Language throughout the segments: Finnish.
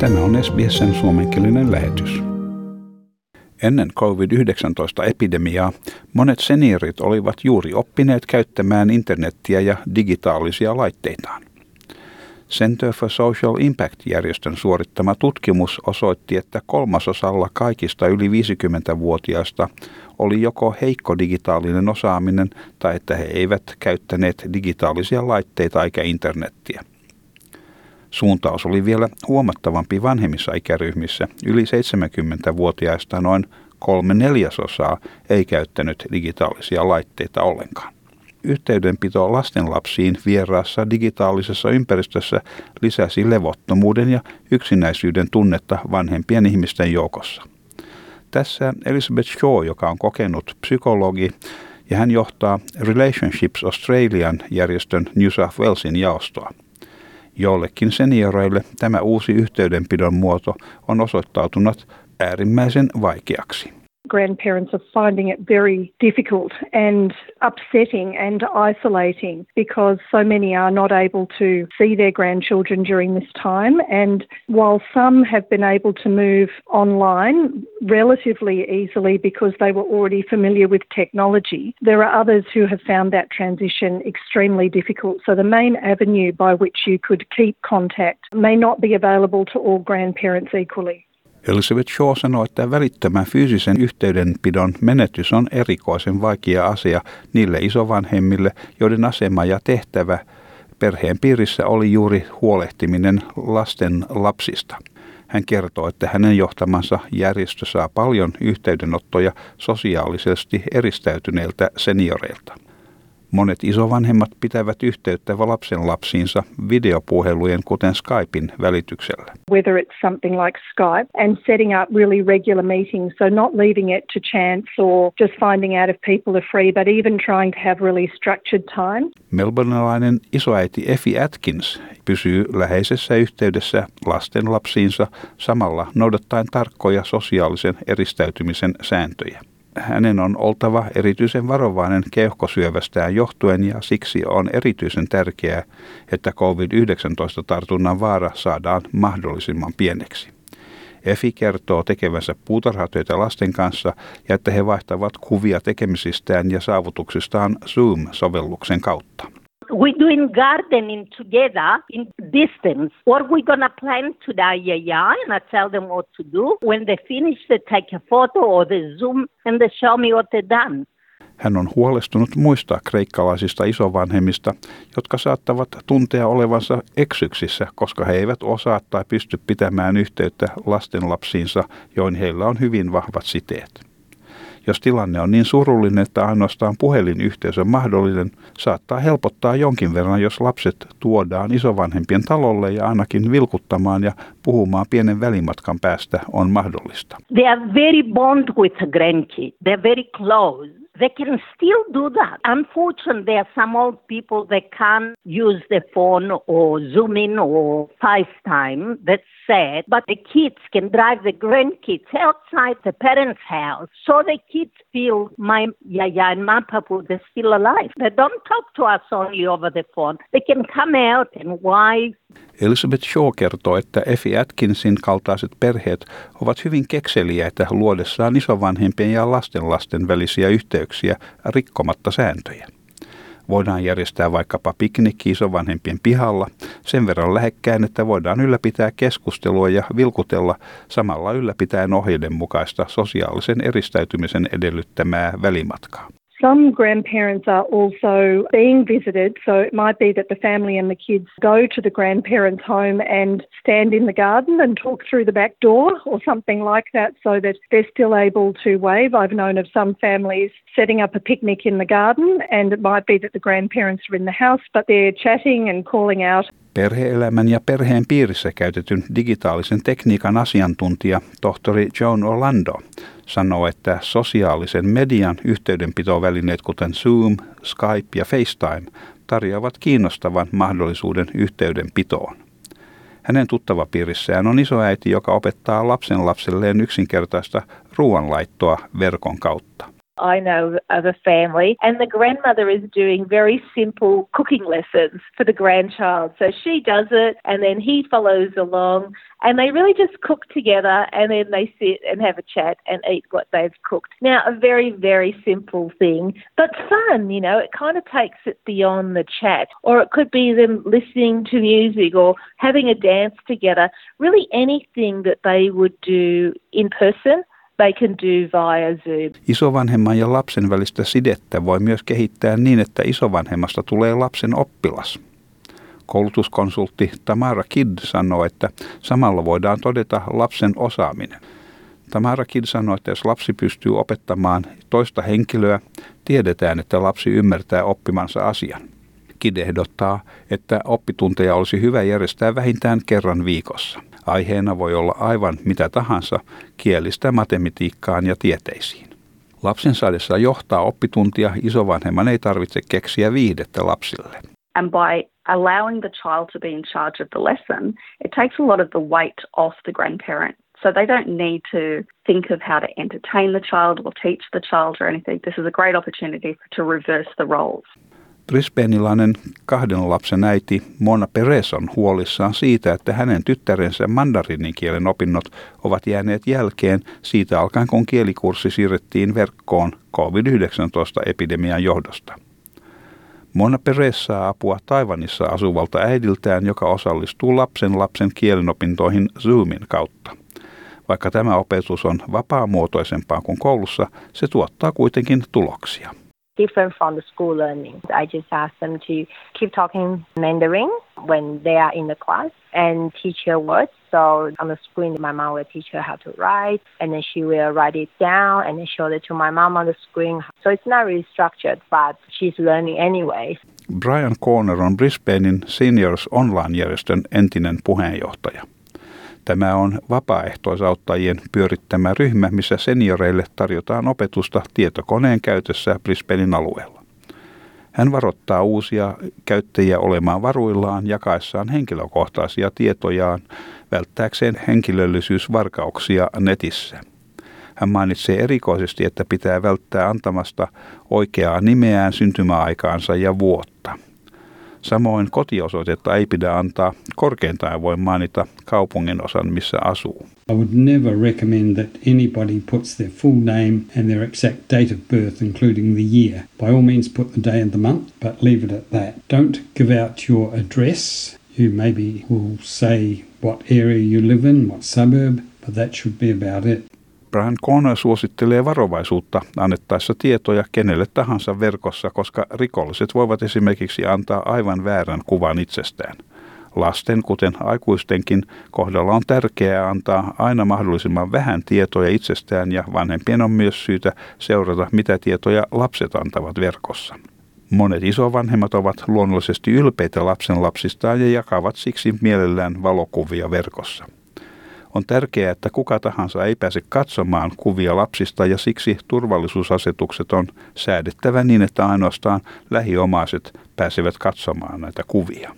Tämä on SBSn suomenkielinen lähetys. Ennen COVID-19-epidemiaa monet seniorit olivat juuri oppineet käyttämään internettiä ja digitaalisia laitteitaan. Center for Social Impact-järjestön suorittama tutkimus osoitti, että kolmasosalla kaikista yli 50-vuotiaista oli joko heikko digitaalinen osaaminen tai että he eivät käyttäneet digitaalisia laitteita eikä internettiä. Suuntaus oli vielä huomattavampi vanhemmissa ikäryhmissä. Yli 70-vuotiaista noin kolme neljäsosaa ei käyttänyt digitaalisia laitteita ollenkaan. Yhteydenpito lastenlapsiin vieraassa digitaalisessa ympäristössä lisäsi levottomuuden ja yksinäisyyden tunnetta vanhempien ihmisten joukossa. Tässä Elizabeth Shaw, joka on kokenut psykologi, ja hän johtaa Relationships Australian järjestön New South Walesin jaostoa. Jollekin senioreille tämä uusi yhteydenpidon muoto on osoittautunut äärimmäisen vaikeaksi. Grandparents are finding it very difficult and upsetting and isolating because so many are not able to see their grandchildren during this time. And while some have been able to move online relatively easily because they were already familiar with technology, there are others who have found that transition extremely difficult. So the main avenue by which you could keep contact may not be available to all grandparents equally. Elizabeth Shaw sanoi, että välittömän fyysisen yhteydenpidon menetys on erikoisen vaikea asia niille isovanhemmille, joiden asema ja tehtävä perheen piirissä oli juuri huolehtiminen lasten lapsista. Hän kertoo, että hänen johtamansa järjestö saa paljon yhteydenottoja sosiaalisesti eristäytyneiltä senioreilta. Monet isovanhemmat pitävät yhteyttä lapsen lapsiinsa videopuhelujen kuten Skypein välityksellä. Whether it's something like Skype and setting up really regular meetings, so not leaving it to chance or just finding out if people are free, but even trying to have really structured time. Melbournelainen isoäiti Effie Atkins pysyy läheisessä yhteydessä lasten lapsiinsa samalla noudattaen tarkkoja sosiaalisen eristäytymisen sääntöjä hänen on oltava erityisen varovainen keuhkosyövästään johtuen ja siksi on erityisen tärkeää, että COVID-19-tartunnan vaara saadaan mahdollisimman pieneksi. Efi kertoo tekevänsä puutarhatöitä lasten kanssa ja että he vaihtavat kuvia tekemisistään ja saavutuksistaan Zoom-sovelluksen kautta. We're doing gardening together in distance. What we're gonna plant today, yeah, yeah, and I tell them what to do. When they finish, they take a photo or they zoom and they show me what they've done. Hän on huolestunut muista kreikkalaisista isovanhemmista, jotka saattavat tuntea olevansa eksyksissä, koska he eivät osaa tai pysty pitämään yhteyttä lastenlapsiinsa, joihin heillä on hyvin vahvat siteet. Jos tilanne on niin surullinen, että ainoastaan puhelinyhteys on mahdollinen, saattaa helpottaa jonkin verran, jos lapset tuodaan isovanhempien talolle ja ainakin vilkuttamaan ja puhumaan pienen välimatkan päästä on mahdollista. They are very bond with a grandkid. They're very close. They can still do that. Unfortunately, there are some old people that can't use the phone or Zoom in or FaceTime. That's sad. But the kids can drive the grandkids outside the parents' house so the kids feel my yaya and my papa they're still alive. They don't talk to us only over the phone. They can come out and why Elizabeth Shaw kertoo, että Effie Atkinsin kaltaiset perheet ovat hyvin kekseliäitä luodessaan isovanhempien ja lastenlasten välisiä yhteyksiä rikkomatta sääntöjä. Voidaan järjestää vaikkapa piknikki isovanhempien pihalla sen verran lähekkäin, että voidaan ylläpitää keskustelua ja vilkutella samalla ylläpitäen ohjeiden mukaista sosiaalisen eristäytymisen edellyttämää välimatkaa. Some grandparents are also being visited, so it might be that the family and the kids go to the grandparents' home and stand in the garden and talk through the back door or something like that so that they're still able to wave. I've known of some families setting up a picnic in the garden, and it might be that the grandparents are in the house, but they're chatting and calling out. Perheelämän ja perheen piirissä käytetyn digitaalisen tekniikan asiantuntija tohtori Joan Orlando sanoo, että sosiaalisen median yhteydenpitovälineet kuten Zoom, Skype ja FaceTime tarjoavat kiinnostavan mahdollisuuden yhteydenpitoon. Hänen tuttavapiirissään on isoäiti, joka opettaa lapsen lapselleen yksinkertaista ruoanlaittoa verkon kautta. I know of a family, and the grandmother is doing very simple cooking lessons for the grandchild. So she does it, and then he follows along, and they really just cook together, and then they sit and have a chat and eat what they've cooked. Now, a very, very simple thing, but fun, you know, it kind of takes it beyond the chat, or it could be them listening to music or having a dance together, really anything that they would do in person they can do via Zoom. Isovanhemman ja lapsen välistä sidettä voi myös kehittää niin, että isovanhemmasta tulee lapsen oppilas. Koulutuskonsultti Tamara Kidd sanoo, että samalla voidaan todeta lapsen osaaminen. Tamara Kidd sanoo, että jos lapsi pystyy opettamaan toista henkilöä, tiedetään, että lapsi ymmärtää oppimansa asian. Kidd ehdottaa, että oppitunteja olisi hyvä järjestää vähintään kerran viikossa. Aiheena voi olla aivan mitä tahansa kielistä matematiikkaan ja tieteisiin. Lapsen saadessa johtaa oppituntia isovanhemman ei tarvitse keksiä viihdettä lapsille. And by allowing the child to be in charge of the lesson, it takes a lot of the weight off the grandparent. So they don't need to think of how to entertain the child or teach the child or anything. This is a great opportunity to reverse the roles. Brisbaneilainen kahden lapsen äiti Mona Perez on huolissaan siitä, että hänen tyttärensä mandarinikielen opinnot ovat jääneet jälkeen siitä alkaen, kun kielikurssi siirrettiin verkkoon COVID-19-epidemian johdosta. Mona Perez saa apua Taivanissa asuvalta äidiltään, joka osallistuu lapsen lapsen kielenopintoihin Zoomin kautta. Vaikka tämä opetus on vapaamuotoisempaa kuin koulussa, se tuottaa kuitenkin tuloksia. Different from the school learning. I just ask them to keep talking Mandarin when they are in the class and teach her words. So on the screen, my mom will teach her how to write, and then she will write it down and then show it to my mom on the screen. So it's not really structured, but she's learning anyway. Brian Corner on Brisbanein Seniors Online-järjestön entinen puheenjohtaja. Tämä on vapaaehtoisauttajien pyörittämä ryhmä, missä senioreille tarjotaan opetusta tietokoneen käytössä Brisbanein alueella. Hän varoittaa uusia käyttäjiä olemaan varuillaan jakaessaan henkilökohtaisia tietojaan välttääkseen henkilöllisyysvarkauksia netissä. Hän mainitsee erikoisesti, että pitää välttää antamasta oikeaa nimeään, syntymäaikaansa ja vuotta. Samoin kotiosoitetta ei pidä antaa, korkeintaan voi mainita kaupungin osan, missä asuu. I would never recommend that anybody puts their full name and their exact date of birth, including the year. By all means, put the day and the month, but leave it at that. Don't give out your address. You maybe will say what area you live in, what suburb, but that should be about it. Brian Corner suosittelee varovaisuutta annettaessa tietoja kenelle tahansa verkossa, koska rikolliset voivat esimerkiksi antaa aivan väärän kuvan itsestään. Lasten, kuten aikuistenkin, kohdalla on tärkeää antaa aina mahdollisimman vähän tietoja itsestään ja vanhempien on myös syytä seurata, mitä tietoja lapset antavat verkossa. Monet isovanhemmat ovat luonnollisesti ylpeitä lapsen lapsistaan ja jakavat siksi mielellään valokuvia verkossa. On tärkeää, että kuka tahansa ei pääse katsomaan kuvia lapsista ja siksi turvallisuusasetukset on säädettävä niin, että ainoastaan lähiomaiset pääsevät katsomaan näitä kuvia.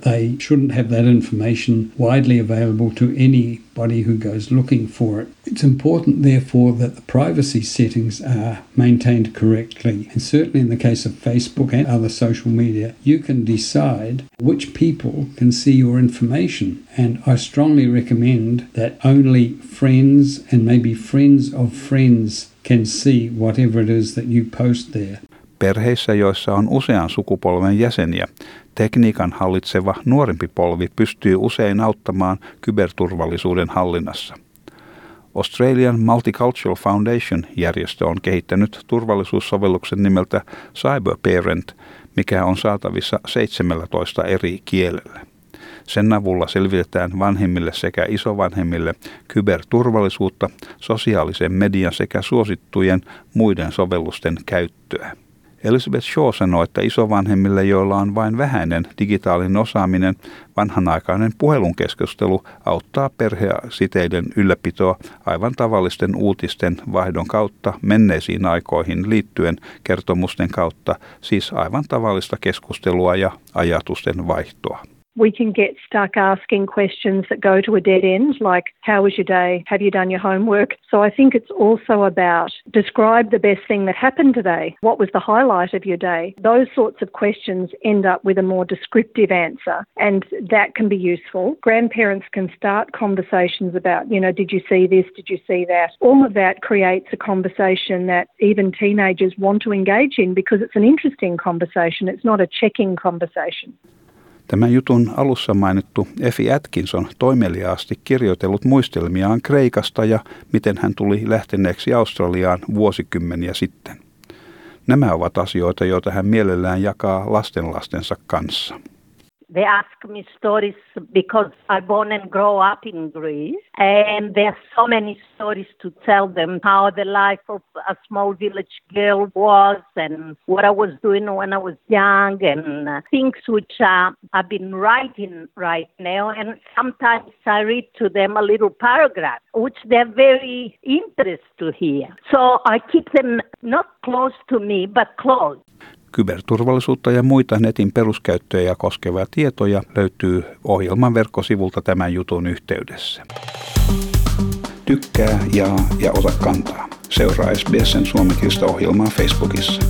They shouldn't have that information widely available to anybody who goes looking for it. It's important, therefore, that the privacy settings are maintained correctly. And certainly in the case of Facebook and other social media, you can decide which people can see your information. And I strongly recommend that only friends and maybe friends of friends can see whatever it is that you post there. Perheissä, joissa on usean sukupolven jäseniä, tekniikan hallitseva nuorempi polvi pystyy usein auttamaan kyberturvallisuuden hallinnassa. Australian Multicultural Foundation-järjestö on kehittänyt turvallisuussovelluksen nimeltä CyberParent, mikä on saatavissa 17 eri kielellä. Sen avulla selvitetään vanhemmille sekä isovanhemmille kyberturvallisuutta, sosiaalisen median sekä suosittujen muiden sovellusten käyttöä. Elizabeth Shaw sanoi, että isovanhemmille, joilla on vain vähäinen digitaalinen osaaminen, vanhanaikainen puhelun keskustelu auttaa perheasiteiden ylläpitoa aivan tavallisten uutisten vaihdon kautta menneisiin aikoihin liittyen kertomusten kautta, siis aivan tavallista keskustelua ja ajatusten vaihtoa. We can get stuck asking questions that go to a dead end, like, how was your day? Have you done your homework? So I think it's also about describe the best thing that happened today. What was the highlight of your day? Those sorts of questions end up with a more descriptive answer, and that can be useful. Grandparents can start conversations about, you know, did you see this? Did you see that? All of that creates a conversation that even teenagers want to engage in because it's an interesting conversation. It's not a checking conversation. Tämän jutun alussa mainittu Efi Atkinson toimeliaasti kirjoitellut muistelmiaan Kreikasta ja miten hän tuli lähteneeksi Australiaan vuosikymmeniä sitten. Nämä ovat asioita, joita hän mielellään jakaa lastenlastensa kanssa. They ask me stories because I born and grow up in Greece, and there are so many stories to tell them how the life of a small village girl was, and what I was doing when I was young, and uh, things which uh, I've been writing right now. And sometimes I read to them a little paragraph, which they're very interested to hear. So I keep them not close to me, but close. Kyberturvallisuutta ja muita netin peruskäyttöjä koskevia tietoja löytyy ohjelman verkkosivulta tämän jutun yhteydessä. Tykkää, jaa ja ota kantaa. Seuraa SBSn suomenkielistä ohjelmaa Facebookissa.